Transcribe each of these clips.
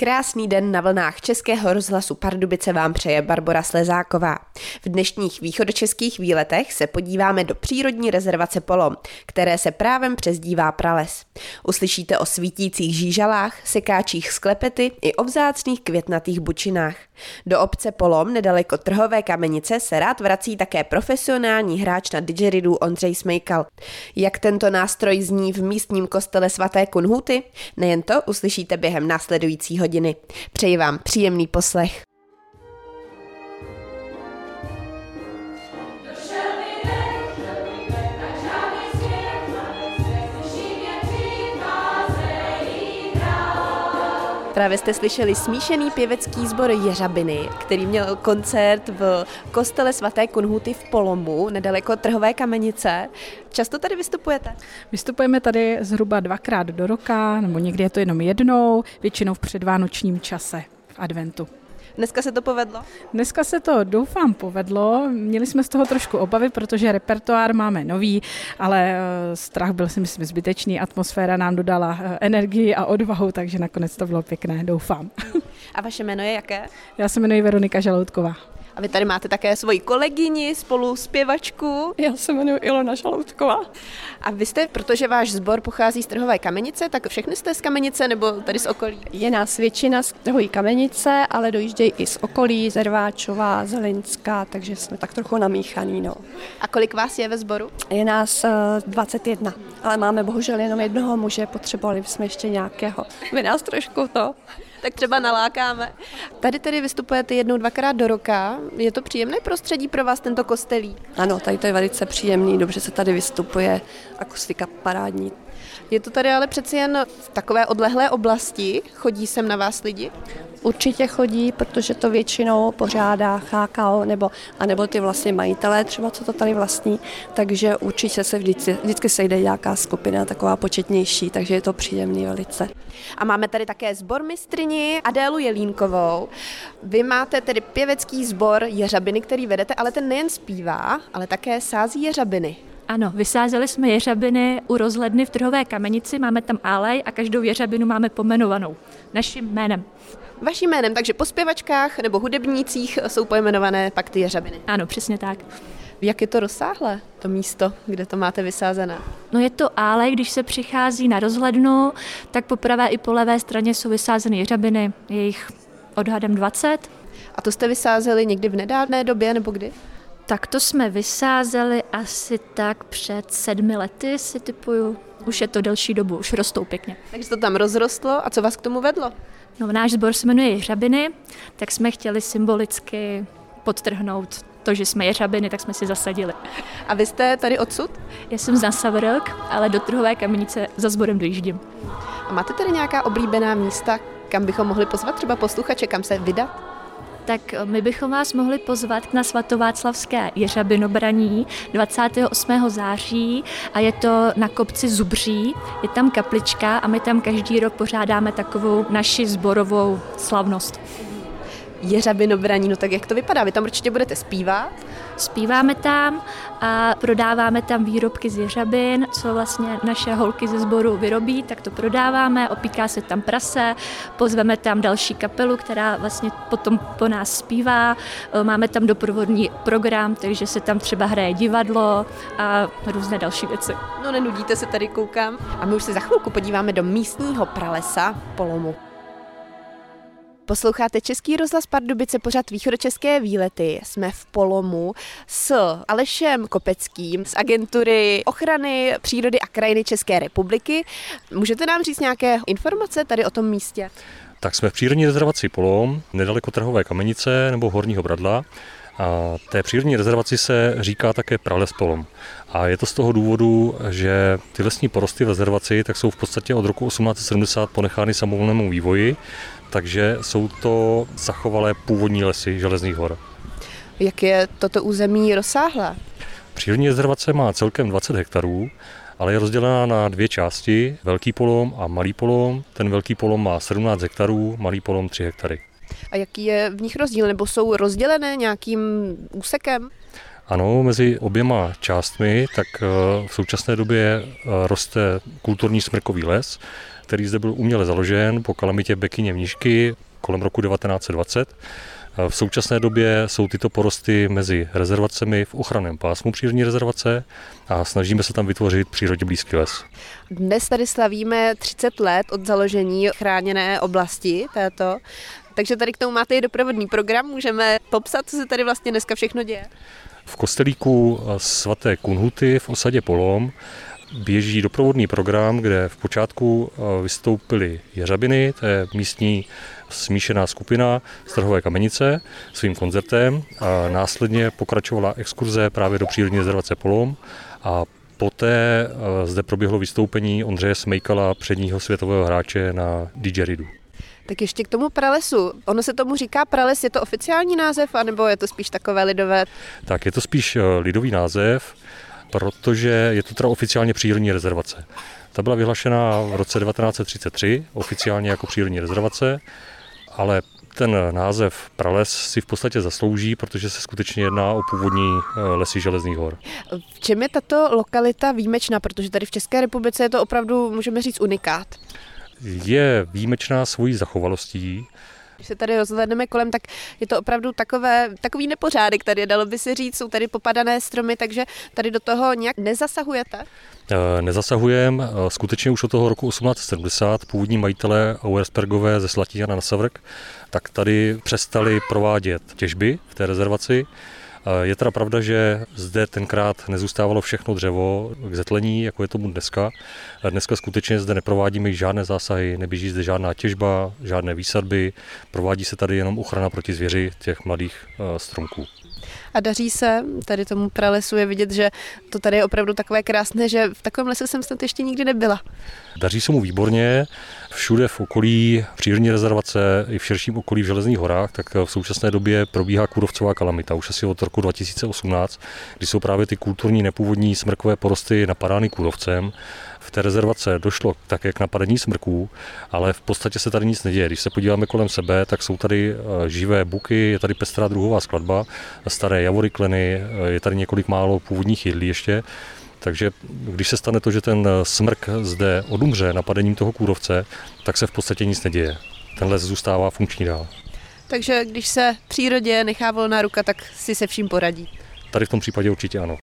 Krásný den na vlnách Českého rozhlasu Pardubice vám přeje Barbara Slezáková. V dnešních východočeských výletech se podíváme do přírodní rezervace Polom, které se právem přezdívá prales. Uslyšíte o svítících žížalách, sekáčích sklepety i o vzácných květnatých bučinách. Do obce Polom nedaleko trhové kamenice se rád vrací také profesionální hráč na didgeridoo Ondřej Smejkal. Jak tento nástroj zní v místním kostele svaté Kunhuty? Nejen to uslyšíte během následujícího hodiny. Přeji vám příjemný poslech. Právě jste slyšeli smíšený pěvecký sbor Jeřabiny, který měl koncert v kostele svaté Kunhuty v Polomu, nedaleko Trhové kamenice. Často tady vystupujete? Vystupujeme tady zhruba dvakrát do roka, nebo někdy je to jenom jednou, většinou v předvánočním čase v adventu. Dneska se to povedlo? Dneska se to doufám povedlo. Měli jsme z toho trošku obavy, protože repertoár máme nový, ale eh, strach byl si myslím zbytečný. Atmosféra nám dodala eh, energii a odvahu, takže nakonec to bylo pěkné, doufám. A vaše jméno je jaké? Já se jmenuji Veronika Žaloutková. A vy tady máte také svoji kolegyni, spolu zpěvačku. Já se jmenuji Ilona Žaloutková. A vy jste, protože váš sbor pochází z Trhové kamenice, tak všechny jste z kamenice nebo tady z okolí? Je nás většina z Trhové kamenice, ale dojíždějí i z okolí, Zerváčová, Zelinská, takže jsme tak trochu namíchaný. No. A kolik vás je ve sboru? Je nás uh, eh, 21, ale máme bohužel jenom jednoho muže, potřebovali jsme ještě nějakého. Vy nás trošku to tak třeba nalákáme. Tady tedy vystupujete jednou, dvakrát do roka. Je to příjemné prostředí pro vás tento kostelí? Ano, tady to je velice příjemný, dobře se tady vystupuje, akustika parádní. Je to tady ale přeci jen v takové odlehlé oblasti. Chodí sem na vás lidi? Určitě chodí, protože to většinou pořádá chákal nebo, anebo ty vlastně majitelé třeba, co to tady vlastní, takže určitě se vždycky, vždycky sejde nějaká skupina taková početnější, takže je to příjemný velice. A máme tady také sbormistrini Adélu Jelínkovou. Vy máte tedy pěvecký sbor Jeřabiny, který vedete, ale ten nejen zpívá, ale také sází jeřabiny. Ano, vysázeli jsme jeřabiny u rozhledny v Trhové kamenici, máme tam alej a každou jeřabinu máme pomenovanou naším jménem. Vaším jménem, takže po zpěvačkách nebo hudebnících jsou pojmenované pak ty jeřabiny. Ano, přesně tak. Jak je to rozsáhlé, to místo, kde to máte vysázené? No je to ale, když se přichází na rozhlednu, tak po pravé i po levé straně jsou vysázeny jeřabiny, je jich odhadem 20. A to jste vysázeli někdy v nedávné době nebo kdy? Tak to jsme vysázeli asi tak před sedmi lety, si typuju. Už je to delší dobu, už rostou pěkně. Takže to tam rozrostlo a co vás k tomu vedlo? No, náš sbor se jmenuje Jeřabiny, tak jsme chtěli symbolicky podtrhnout to, že jsme jeřabiny, tak jsme si zasadili. A vy jste tady odsud? Já jsem z Nasavrok, ale do druhové kamenice za sborem dojíždím. A máte tady nějaká oblíbená místa, kam bychom mohli pozvat třeba posluchače, kam se vydat? Tak my bychom vás mohli pozvat na svatováclavské jeřabinobraní 28. září a je to na kopci Zubří, je tam kaplička a my tam každý rok pořádáme takovou naši zborovou slavnost jeřabinobraní, no tak jak to vypadá? Vy tam určitě budete zpívat? Zpíváme tam a prodáváme tam výrobky z jeřabin, co vlastně naše holky ze sboru vyrobí, tak to prodáváme, opíká se tam prase, pozveme tam další kapelu, která vlastně potom po nás zpívá, máme tam doprovodní program, takže se tam třeba hraje divadlo a různé další věci. No nenudíte se tady, koukám. A my už se za chvilku podíváme do místního pralesa Polomu. Posloucháte Český rozhlas Pardubice, pořad východočeské výlety. Jsme v Polomu s Alešem Kopeckým z agentury ochrany přírody a krajiny České republiky. Můžete nám říct nějaké informace tady o tom místě? Tak jsme v přírodní rezervaci Polom, nedaleko Trhové kamenice nebo Horního Bradla. A té přírodní rezervaci se říká také prales polom. A je to z toho důvodu, že ty lesní porosty v rezervaci tak jsou v podstatě od roku 1870 ponechány samovolnému vývoji takže jsou to zachovalé původní lesy Železných hor. Jak je toto území rozsáhlé? Přírodní rezervace má celkem 20 hektarů, ale je rozdělená na dvě části, velký polom a malý polom. Ten velký polom má 17 hektarů, malý polom 3 hektary. A jaký je v nich rozdíl, nebo jsou rozdělené nějakým úsekem? Ano, mezi oběma částmi tak eh, v současné době eh, roste kulturní smrkový les, který zde byl uměle založen po kalamitě Bekyně Mnížky kolem roku 1920. V současné době jsou tyto porosty mezi rezervacemi v ochranném pásmu přírodní rezervace a snažíme se tam vytvořit přírodě blízký les. Dnes tady slavíme 30 let od založení chráněné oblasti této. Takže tady k tomu máte i doprovodný program, můžeme popsat, co se tady vlastně dneska všechno děje. V kostelíku svaté Kunhuty v osadě Polom běží doprovodný program, kde v počátku eh, vystoupily jeřabiny, to je místní smíšená skupina z Trhové kamenice svým koncertem a následně pokračovala exkurze právě do přírodní rezervace Polom a poté eh, zde proběhlo vystoupení Ondřeje Smejkala, předního světového hráče na didgeridu. Tak ještě k tomu pralesu. Ono se tomu říká prales, je to oficiální název, anebo je to spíš takové lidové? Tak je to spíš eh, lidový název, protože je to teda oficiálně přírodní rezervace. Ta byla vyhlašena v roce 1933 oficiálně jako přírodní rezervace, ale ten název prales si v podstatě zaslouží, protože se skutečně jedná o původní eh, lesy Železných hor. V čem je tato lokalita výjimečná? Protože tady v České republice je to opravdu, můžeme říct, unikát je výjimečná svojí zachovalostí. Když se tady rozhledneme kolem, tak je to opravdu takové, takový nepořádek tady, dalo by se říct, jsou tady popadané stromy, takže tady do toho nějak nezasahujete? Eh, nezasahujeme. Eh, skutečně už od toho roku 1870 původní majitelé Auerspergové ze Slatína na Savrk, tak tady přestali provádět těžby v té rezervaci je teda pravda, že zde tenkrát nezůstávalo všechno dřevo k zetlení, jako je tomu dneska. Dneska skutečně zde neprovádíme žádné zásahy, neběží zde žádná těžba, žádné výsadby, provádí se tady jenom ochrana proti zvěři těch mladých eh, stromků. A daří se, tady tomu pralesu je vidět, že to tady je opravdu takové krásné, že v takovém lese jsem snad ještě nikdy nebyla. Daří se mu výborně, všude v okolí přírodní rezervace i v širším okolí v Železných horách, tak v současné době probíhá kůrovcová kalamita, už asi od roku 2018, kdy jsou právě ty kulturní nepůvodní smrkové porosty napadány kůrovcem v té rezervace došlo také k napadení smrků, ale v podstatě se tady nic neděje. Když se podíváme kolem sebe, tak jsou tady eh, živé buky, je tady pestrá druhová skladba, staré javory kleny, eh, je tady několik málo původních jedlí ještě. Takže když se stane to, že ten smrk zde odumře napadením toho kůrovce, tak se v podstatě nic neděje. Ten les zůstává funkční dál. Takže když se přírodě nechá volná ruka, tak si se vším poradí. Tady v tom případě určitě ano.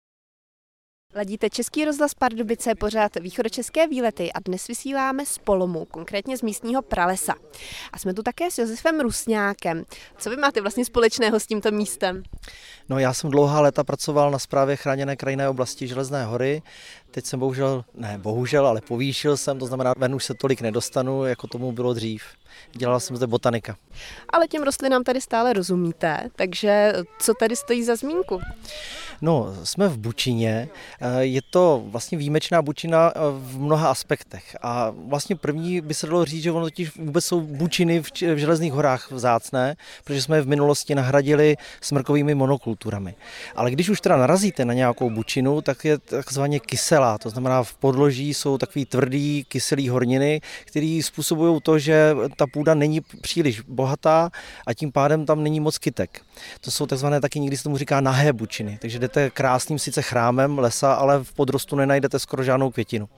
Ladíte Český rozhlas Pardubice, pořád východočeské výlety a dnes vysíláme z Polomu, konkrétně z místního pralesa. A jsme tu také s Josefem Rusňákem. Co vy máte vlastně společného s tímto místem? No já jsem dlouhá léta pracoval na správě chráněné krajinné oblasti Železné hory. Teď jsem bohužel, ne bohužel, ale povýšil jsem, to znamená, ven už se tolik nedostanu, jako tomu bylo dřív. Dělal jsem zde botanika. Ale těm rostlinám tady stále rozumíte, takže co tady stojí za zmínku? No, jsme v Bučině. Eh, je to vlastně výjimečná Bučina eh, v mnoha aspektech. A vlastně první by se dalo říct, že ono totiž vůbec jsou Bučiny v Železných horách vzácné, protože jsme je v minulosti nahradili smrkovými monokulturami. Ale když už teda narazíte na nějakou Bučinu, tak je takzvaně kyselá. To znamená, v podloží jsou takový tvrdý kyselý horniny, které způsobují to, že ta půda není příliš bohatá a tím pádem tam není moc kytek. To jsou takzvané taky někdy se tomu říká nahé bučiny. Takže jdete krásným sice chrámem lesa, ale v podrostu nenajdete skoro žádnou květinu.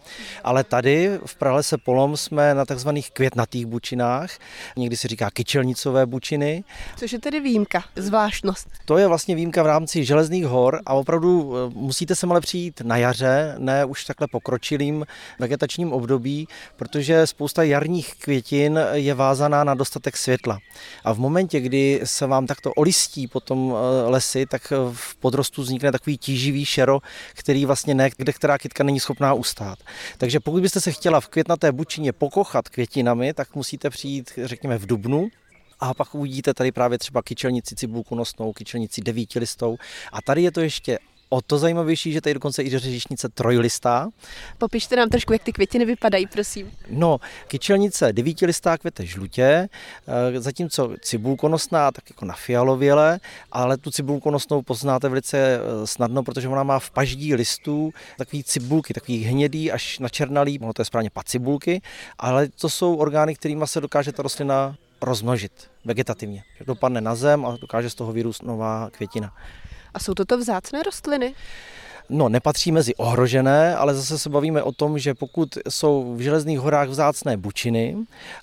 Ale tady v pralese Polom jsme na takzvaných květnatých bučinách, někdy se říká kyčelnicové bučiny. Což je tedy výjimka, zvláštnost. To je vlastně výjimka v rámci železných hor a opravdu eh, musíte sem ale přijít na jaře, ne už takhle pokročilým vegetačním období, protože spousta jarních květin je vázaná na dostatek světla. A v momentě, kdy se vám takto olistí potom eh, lesy, tak v podrostu vznikne takový tíživý šero, který vlastně ne, kde která kytka není schopná ustát. Takže pokud byste se chtěla v květnaté bučině pokochat květinami, tak musíte přijít, řekněme, v dubnu, a pak uvidíte tady právě třeba kyčelnici cibulku nosnou, kyčelnici devítilistou. A tady je to ještě o to zajímavější, že tady dokonce i řežišnice trojlistá. Popište nám trošku, jak ty květiny vypadají, prosím. No, kyčelnice devítilistá kvete žlutě, eh, zatímco cibulkonosná tak jako na fialověle, ale tu cibulkonosnou poznáte velice eh, snadno, protože ona má v paždí listů takový cibulky, takový hnědý až na černalý, no to je správně pacibulky, ale to jsou orgány, kterými se dokáže ta rostlina rozmnožit vegetativně. Dopadne na zem a dokáže z toho vyrůst nová květina. A jsou toto vzácné rostliny? No, nepatří mezi ohrožené, ale zase se bavíme o tom, že pokud jsou v Železných horách vzácné bučiny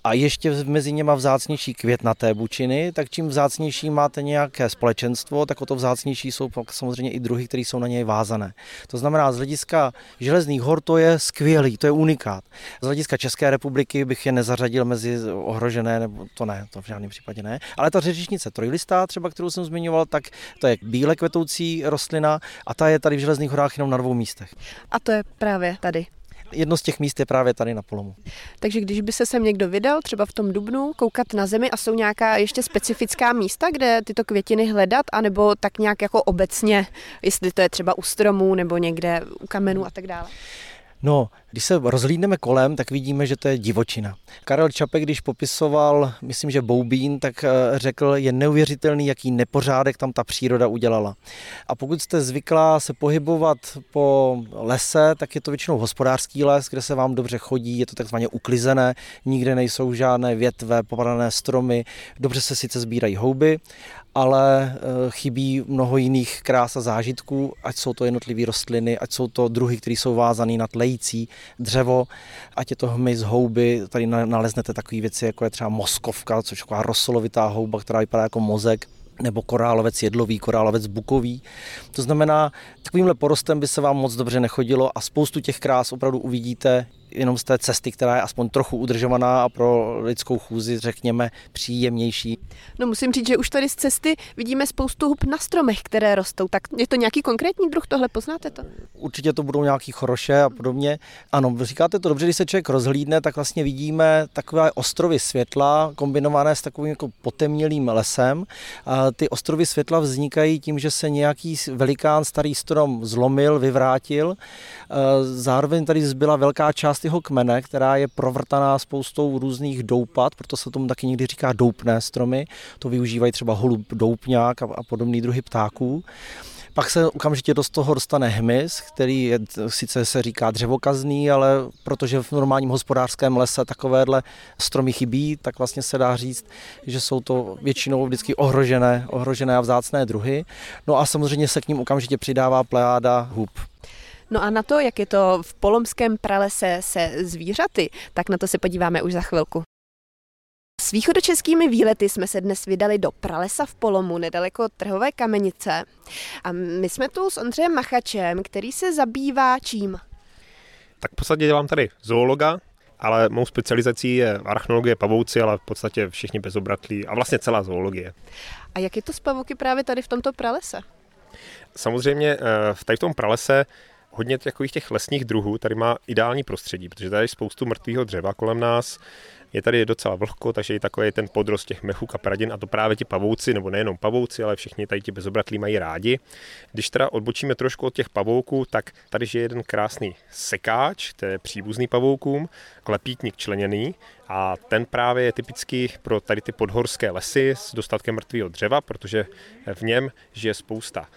a ještě mezi něma vzácnější květnaté bučiny, tak čím vzácnější máte nějaké společenstvo, tak o to vzácnější jsou pak samozřejmě i druhy, které jsou na něj vázané. To znamená, z hlediska Železných hor to je skvělý, to je unikát. Z hlediska České republiky bych je nezařadil mezi ohrožené, nebo to ne, to v žádném případě ne. Ale ta řečišnice trojlistá, třeba kterou jsem zmiňoval, tak to je bíle kvetoucí rostlina a ta je tady v Železných horách jenom na dvou místech. A to je právě tady. Jedno z těch míst je právě tady na Polomu. Takže když by se sem někdo vydal, třeba v tom Dubnu, koukat na zemi a jsou nějaká ještě specifická místa, kde tyto květiny hledat, anebo tak nějak jako obecně, jestli to je třeba u stromů nebo někde u kamenů a tak dále? No, když se rozhlídneme kolem, tak vidíme, že to je divočina. Karel Čapek, když popisoval, myslím, že Boubín, tak eh, řekl, je neuvěřitelný, jaký nepořádek tam ta příroda udělala. A pokud jste zvyklá se pohybovat po lese, tak je to většinou hospodářský les, kde se vám dobře chodí, je to takzvaně uklizené, nikde nejsou žádné větve, popadané stromy, dobře se sice sbírají houby, ale eh, chybí mnoho jiných krás a zážitků, ať jsou to jednotlivé rostliny, ať jsou to druhy, které jsou vázané na tlející dřevo, ať je to hmyz, houby, tady naleznete takové věci, jako je třeba moskovka, což je taková rosolovitá houba, která vypadá jako mozek, nebo korálovec jedlový, korálovec bukový. To znamená, takovýmhle porostem by se vám moc dobře nechodilo a spoustu těch krás opravdu uvidíte jenom z té cesty, která je aspoň trochu udržovaná a pro lidskou chůzi, řekněme, příjemnější. No musím říct, že už tady z cesty vidíme spoustu hub na stromech, které rostou. Tak je to nějaký konkrétní druh, tohle poznáte to? Určitě to budou nějaký choroše a podobně. Ano, říkáte to dobře, když se člověk rozhlídne, tak vlastně vidíme takové ostrovy světla kombinované s takovým jako potemnělým lesem. A ty ostrovy světla vznikají tím, že se nějaký velikán starý strom zlomil, vyvrátil. Zároveň tady zbyla velká část jeho kmene, která je provrtaná spoustou různých doupat, proto se tomu taky někdy říká doupné stromy. To využívají třeba holub doupňák a, a podobný druhy ptáků. Pak se okamžitě do toho dostane hmyz, který je, sice se říká dřevokazný, ale protože v normálním hospodářském lese takovéhle stromy chybí, tak vlastně se dá říct, že jsou to většinou vždycky ohrožené, ohrožené a vzácné druhy. No a samozřejmě se k ním okamžitě přidává plejáda hub. No a na to, jak je to v polomském pralese se zvířaty, tak na to se podíváme už za chvilku. S východočeskými výlety jsme se dnes vydali do pralesa v Polomu, nedaleko Trhové kamenice. A my jsme tu s Ondřejem Machačem, který se zabývá čím? Tak v podstatě dělám tady zoologa, ale mou specializací je arachnologie, pavouci, ale v podstatě všichni bezobratlí a vlastně celá zoologie. A jak je to s pavouky právě tady v tomto pralese? Samozřejmě eh, v tady v tom pralese hodně takových těch lesních druhů tady má ideální prostředí, protože tady je spoustu mrtvého dřeva kolem nás, je tady docela vlhko, takže i takový ten podrost těch mechů kapradin a to právě ti pavouci, nebo nejenom pavouci, ale všichni tady ti bezobratlí mají rádi. Když teda odbočíme trošku od těch pavouků, tak tady je jeden krásný sekáč, to je příbuzný pavoukům, klepítník členěný a ten právě je typický pro tady ty podhorské lesy s dostatkem mrtvého dřeva, protože v něm žije spousta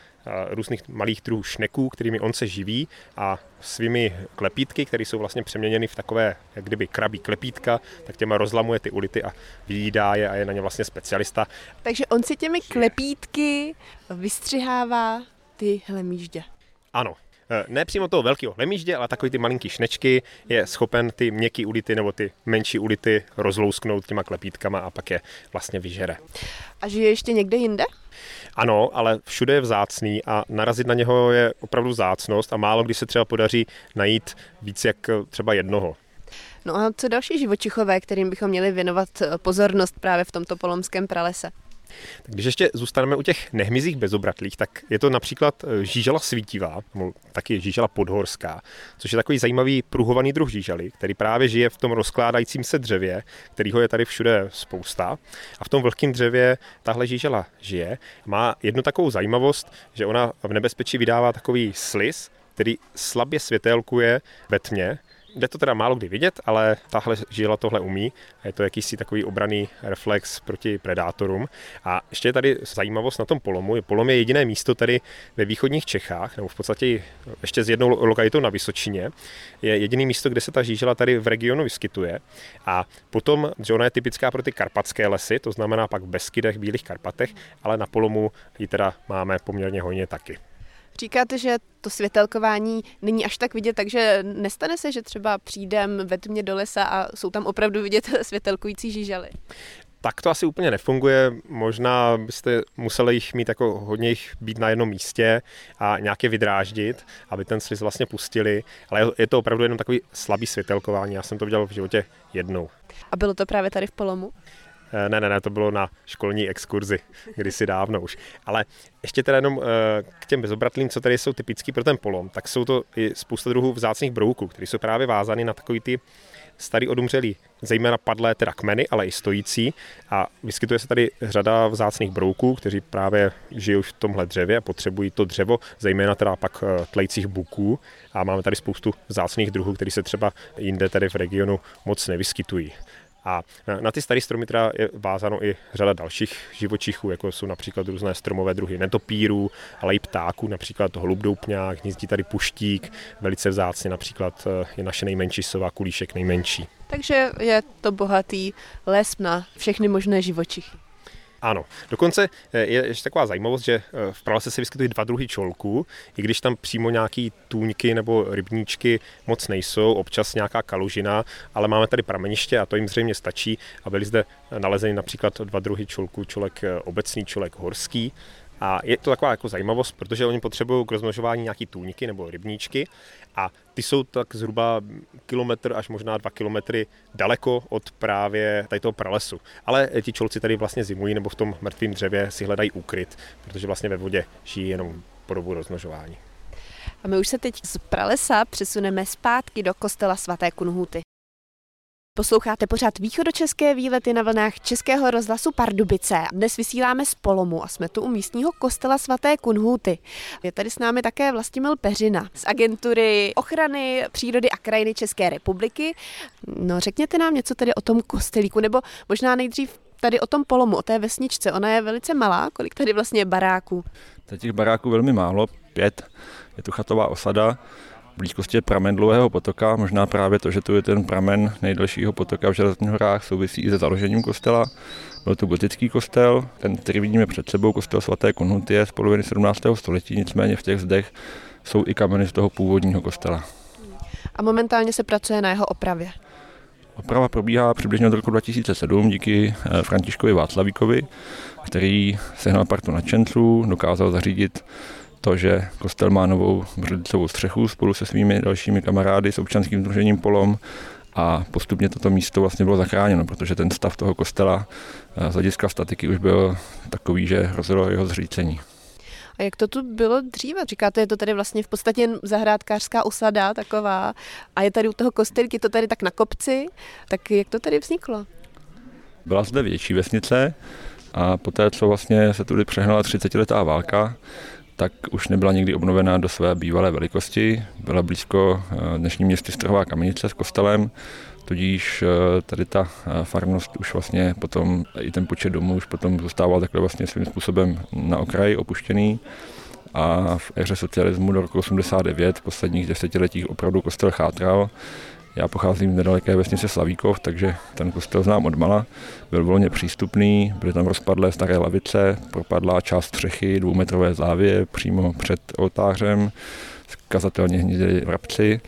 různých malých druhů šneků, kterými on se živí a svými klepítky, které jsou vlastně přeměněny v takové, jak kdyby krabí klepítka, tak těma rozlamuje ty ulity a vyjídá je a je na ně vlastně specialista. Takže on si těmi klepítky vystřihává ty hlemíždě. Ano, e, ne přímo toho velkého lemíždě, ale takový ty malinký šnečky je schopen ty měkký ulity nebo ty menší ulity rozlousknout těma klepítkama a pak je vlastně vyžere. A žije ještě někde jinde? Ano, ale všude je vzácný a narazit na něho je opravdu vzácnost a málo kdy se třeba podaří najít víc jak třeba jednoho. No a co další živočichové, kterým bychom měli věnovat pozornost právě v tomto polomském pralese? Tak když ještě zůstaneme u těch nehmyzích bezobratlých, tak je to například eh, žížala svítivá, nebo taky žížala podhorská, což je takový zajímavý pruhovaný druh žížaly, který právě žije v tom rozkládajícím se dřevě, kterýho je tady všude spousta. A v tom vlhkém dřevě tahle žížala žije. Má jednu takovou zajímavost, že ona v nebezpečí vydává takový slis, který slabě světélkuje ve tmě, Jde to teda málo kdy vidět, ale tahle žila tohle umí. Je to jakýsi takový obraný reflex proti predátorům. A ještě je tady zajímavost na tom polomu. Polom je jediné místo tady ve východních Čechách, nebo v podstatě ještě s jednou lokalitou na Vysočině. Je jediné místo, kde se ta žížela tady v regionu vyskytuje. A potom, že ona je typická pro ty karpatské lesy, to znamená pak v Beskydech, Bílých Karpatech, ale na polomu ji teda máme poměrně hojně taky. Říkáte, že to světelkování není až tak vidět, takže nestane se, že třeba přijdem ve tmě do lesa a jsou tam opravdu vidět světelkující žížaly? tak to asi úplně nefunguje. Možná byste museli jich mít jako hodně jich být na jednom místě a nějaké vydráždit, aby ten sliz vlastně pustili. Ale je to opravdu jenom takový slabý světelkování. Já jsem to viděl v životě jednou. A bylo to právě tady v Polomu? Eh, ne, ne, ne, to bylo na školní exkurzi, kdysi dávno už. Ale ještě teda jenom eh, k těm bezobratlým, co tady jsou typický pro ten polom, tak jsou to i spousta druhů vzácných brouků, které jsou právě vázány na takový ty starý odumřelý, zejména padlé teda kmeny, ale i stojící. A vyskytuje se tady řada vzácných brouků, kteří právě žijou v tomhle dřevě a potřebují to dřevo, zejména teda pak eh, tlejících buků. A máme tady spoustu vzácných druhů, které se třeba jinde tady v regionu moc nevyskytují. A na ty staré stromy teda je vázáno i řada dalších živočichů, jako jsou například různé stromové druhy netopírů, ale i ptáků, například holubdoupňák, hnízdí tady puštík, velice vzácně například eh, je naše nejmenší sova, kulíšek nejmenší. Takže je to bohatý les na všechny možné živočichy. Ano, dokonce eh, je ještě taková zajímavost, že eh, v pralese se vyskytují dva druhy čolků, i když tam přímo nějaký tůňky nebo rybníčky moc nejsou, občas nějaká kalužina, ale máme tady prameniště a to jim zřejmě stačí a byly zde nalezeny například dva druhy čolků, čolek eh, obecný, čolek horský, a je to taková jako zajímavost, protože oni potřebují k rozmnožování nějaký tůňky nebo rybníčky a ty jsou tak zhruba kilometr až možná dva kilometry daleko od právě tady toho pralesu. Ale ti čolci tady vlastně zimují nebo v tom mrtvém dřevě si hledají úkryt, protože vlastně ve vodě žijí jenom po dobu rozmnožování. A my už se teď z pralesa přesuneme zpátky do kostela svaté Kunhuty. Posloucháte pořád východočeské výlety na vlnách Českého rozhlasu Pardubice. Dnes vysíláme z Polomu a jsme tu u místního kostela svaté Kunhuty. Je tady s námi také Vlastimil Peřina z agentury ochrany přírody a krajiny České republiky. No řekněte nám něco tedy o tom kostelíku, nebo možná nejdřív tady o tom Polomu, o té vesničce. Ona je velice malá, kolik tady vlastně je baráků? Tady těch baráků velmi málo, pět. Je tu chatová osada, blízkosti je pramen dlouhého potoka. Možná právě to, že tu je ten pramen nejdelšího potoka v Železných horách, souvisí i se založením kostela. Byl to gotický kostel, ten, který vidíme před sebou, kostel svaté Konhutie z poloviny 17. století, nicméně v těch zdech jsou i kameny z toho původního kostela. A momentálně se pracuje na jeho opravě. Oprava probíhá přibližně od roku 2007 díky eh, Františkovi Václavíkovi, který sehnal partu nadšenců, dokázal zařídit to, že kostel má novou břidlicovou střechu spolu se svými dalšími kamarády s občanským združením Polom a postupně toto místo vlastně bylo zachráněno, protože ten stav toho kostela eh, z hlediska statiky už byl takový, že hrozilo jeho zřícení. A jak to tu bylo dříve? Říkáte, je to tady vlastně v podstatě zahrádkářská osada taková a je tady u toho kostelky, to tady tak na kopci, tak jak to tady vzniklo? Byla zde větší vesnice a poté, co vlastně se tudy přehnala 30 letá válka, tak už nebyla nikdy obnovená do své bývalé velikosti. Byla blízko eh, dnešní městě Strhová kamenice s kostelem, tudíž eh, tady ta eh, farnost už vlastně potom, i ten počet domů už potom zůstával takhle vlastně svým způsobem na okraji opuštěný a v éře socialismu do roku 89 v posledních desetiletích opravdu kostel chátral já pocházím z nedaleké vesnice Slavíkov, takže ten kostel znám odmala. Byl volně přístupný, byly tam rozpadlé staré lavice, propadlá část střechy, dvoumetrové závě přímo před oltářem, skazatelně hnízděli vrabci.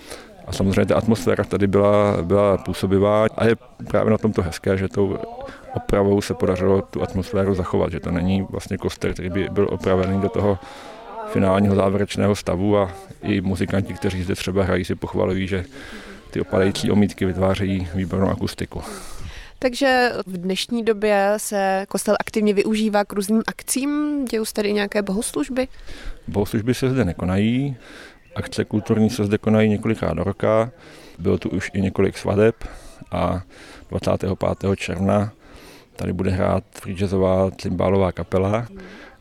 A samozřejmě ta atmosféra tady byla, byla působivá a je právě na tomto hezké, že tou opravou se podařilo tu atmosféru zachovat, že to není vlastně kostel, který by byl opravený do toho finálního závěrečného stavu a i muzikanti, kteří zde třeba hrají, si pochvalují, že ty opadající omítky vytvářejí výbornou akustiku. Takže v dnešní době se kostel aktivně využívá k různým akcím, dějí se tady nějaké bohoslužby? Bohoslužby se zde nekonají, akce kulturní se zde konají několikrát do roka, bylo tu už i několik svadeb a 25. června tady bude hrát free cymbálová kapela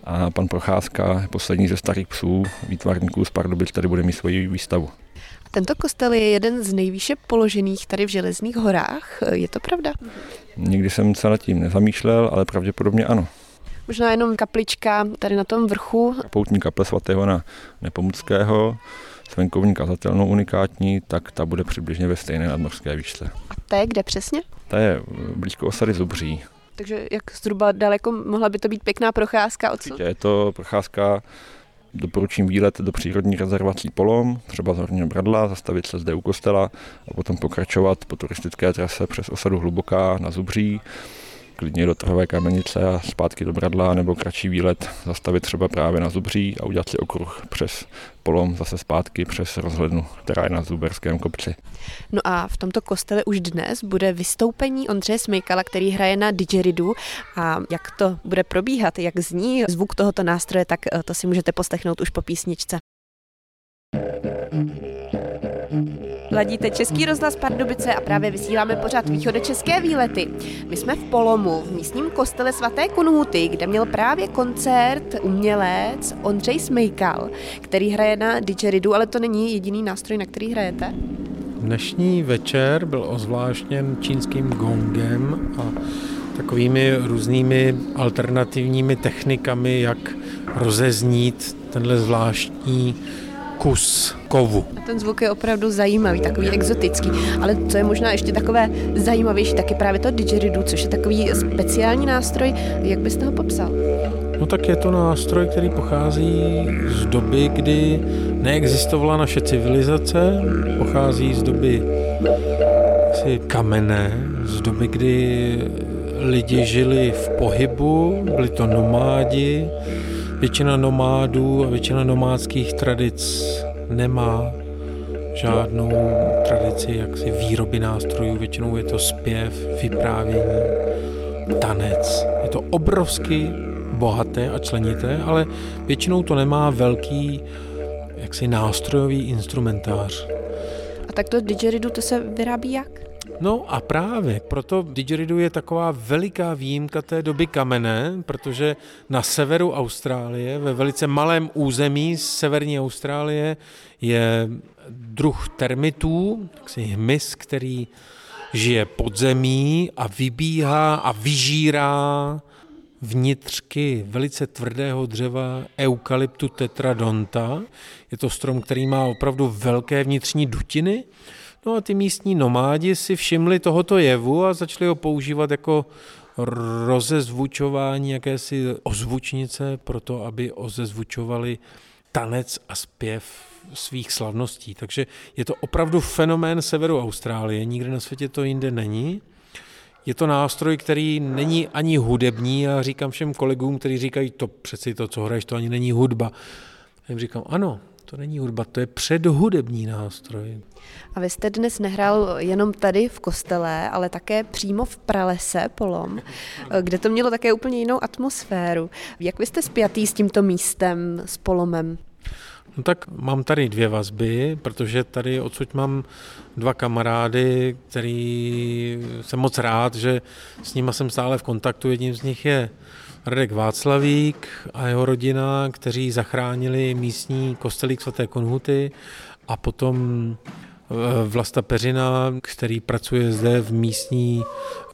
a pan Procházka, poslední ze starých psů, výtvarníků z Pardubic, tady bude mít svoji výstavu. Tento kostel je jeden z nejvýše položených tady v Železných horách. Je to pravda? Nikdy jsem se nad tím nezamýšlel, ale pravděpodobně ano. Možná jenom kaplička tady na tom vrchu. Poutní kaple svatého na Nepomuckého, s venkovní kazatelnou unikátní, tak ta bude přibližně ve stejné nadmořské výšce. A to je kde přesně? Ta je blízko osady Zubří. Takže jak zhruba daleko mohla by to být pěkná procházka odsud? Je to procházka Doporučím výlet do přírodní rezervací Polom, třeba z Horního Bradla, zastavit se zde u kostela a potom pokračovat po turistické trase přes osadu Hluboká na Zubří, klidně do trhové kamenice a zpátky do Bradla, nebo kratší výlet zastavit třeba právě na Zubří a udělat si okruh přes Polom zase zpátky přes rozhlednu, která je na Zuberském kopci. No a v tomto kostele už dnes bude vystoupení Ondřeje Smejkala, který hraje na didgeridu a jak to bude probíhat, jak zní zvuk tohoto nástroje, tak eh, to si můžete poslechnout už po písničce. Ladíte Český rozhlas Pardubice a právě vysíláme pořád České výlety. My jsme v Polomu, v místním kostele svaté Kunhuty, kde měl právě koncert umělec Ondřej Smejkal, který hraje na didgeridu, ale to není jediný nástroj, na který hrajete. Dnešní večer byl ozvláštněn čínským gongem a takovými různými alternativními technikami, jak rozeznít tenhle zvláštní kus kovu. A ten zvuk je opravdu zajímavý, takový exotický. Ale co je možná ještě takové zajímavější, tak je právě to didgeridoo, což je takový speciální nástroj. Jak byste ho popsal? No tak je to nástroj, který pochází z doby, kdy neexistovala naše civilizace, pochází z doby si kamenné, z doby, kdy lidi žili v pohybu, byli to nomádi, Většina nomádů a většina nomádských tradic nemá žádnou tradici jaksi výroby nástrojů. Většinou je to zpěv, vyprávění, tanec. Je to obrovsky bohaté a členité, ale většinou to nemá velký jaksi nástrojový instrumentář. A tak to didgeridoo to se vyrábí jak? No a právě proto didgeridoo je taková veliká výjimka té doby kamenné, protože na severu Austrálie, ve velice malém území severní Austrálie, je druh termitů, taksi hmyz, který žije pod zemí a vybíhá a vyžírá vnitřky velice tvrdého dřeva eukalyptu tetradonta. Je to strom, který má opravdu velké vnitřní dutiny No a ty místní nomádi si všimli tohoto jevu a začali ho používat jako rozezvučování jakési ozvučnice pro to, aby ozezvučovali tanec a zpěv svých slavností. Takže je to opravdu fenomén severu Austrálie, nikde na světě to jinde není. Je to nástroj, který není ani hudební. Já říkám všem kolegům, kteří říkají, to přeci to, co hraješ, to ani není hudba. Já jim říkám, ano, to není hudba, to je předhudební nástroj. A vy jste dnes nehrál jenom tady v kostele, ale také přímo v pralese Polom, kde to mělo také úplně jinou atmosféru. Jak vy jste spjatý s tímto místem, s Polomem? No tak mám tady dvě vazby, protože tady odsud mám dva kamarády, který jsem moc rád, že s nimi jsem stále v kontaktu. Jedním z nich je Radek Václavík a jeho rodina, kteří zachránili místní kostelík svaté Konhuty a potom eh, Vlasta Peřina, který pracuje zde v místní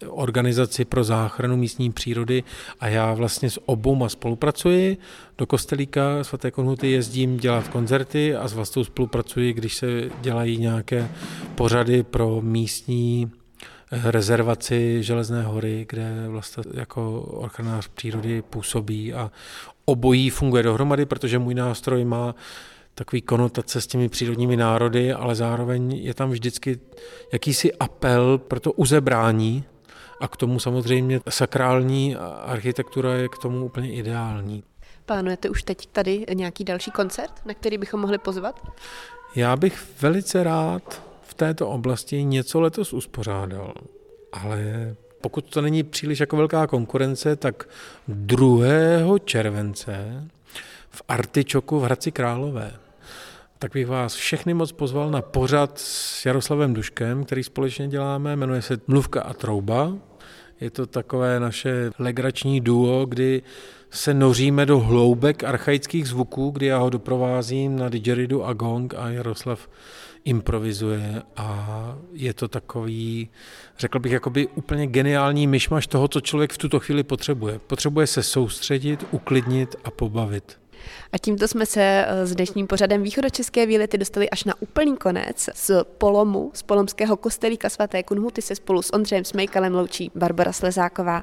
organizaci pro záchranu místní přírody a já vlastně s obouma spolupracuji. Do kostelíka svaté Konhuty jezdím dělat koncerty a s Vlastou spolupracuji, když se dělají nějaké pořady pro místní rezervaci Železné hory, kde vlastně jako ochranář přírody působí a obojí funguje dohromady, protože můj nástroj má takový konotace s těmi přírodními národy, ale zároveň je tam vždycky jakýsi apel pro to uzebrání a k tomu samozřejmě sakrální architektura je k tomu úplně ideální. Plánujete už teď tady nějaký další koncert, na který bychom mohli pozvat? Já bych velice rád této oblasti něco letos uspořádal, ale pokud to není příliš jako velká konkurence, tak 2. července v Artičoku v Hradci Králové. Tak bych vás všechny moc pozval na pořad s Jaroslavem Duškem, který společně děláme, jmenuje se Mluvka a trouba. Je to takové naše legrační duo, kdy se noříme do hloubek archaických zvuků, kdy já ho doprovázím na didgeridu a gong a Jaroslav improvizuje a je to takový, řekl bych, jakoby úplně geniální myšmaš toho, co člověk v tuto chvíli potřebuje. Potřebuje se soustředit, uklidnit a pobavit. A tímto jsme se eh, s dnešním pořadem Východočeské výlety dostali až na úplný konec. Z Polomu, z polomského kostelíka svaté Kunhuty se spolu s Ondřejem Smejkalem loučí Barbara Slezáková.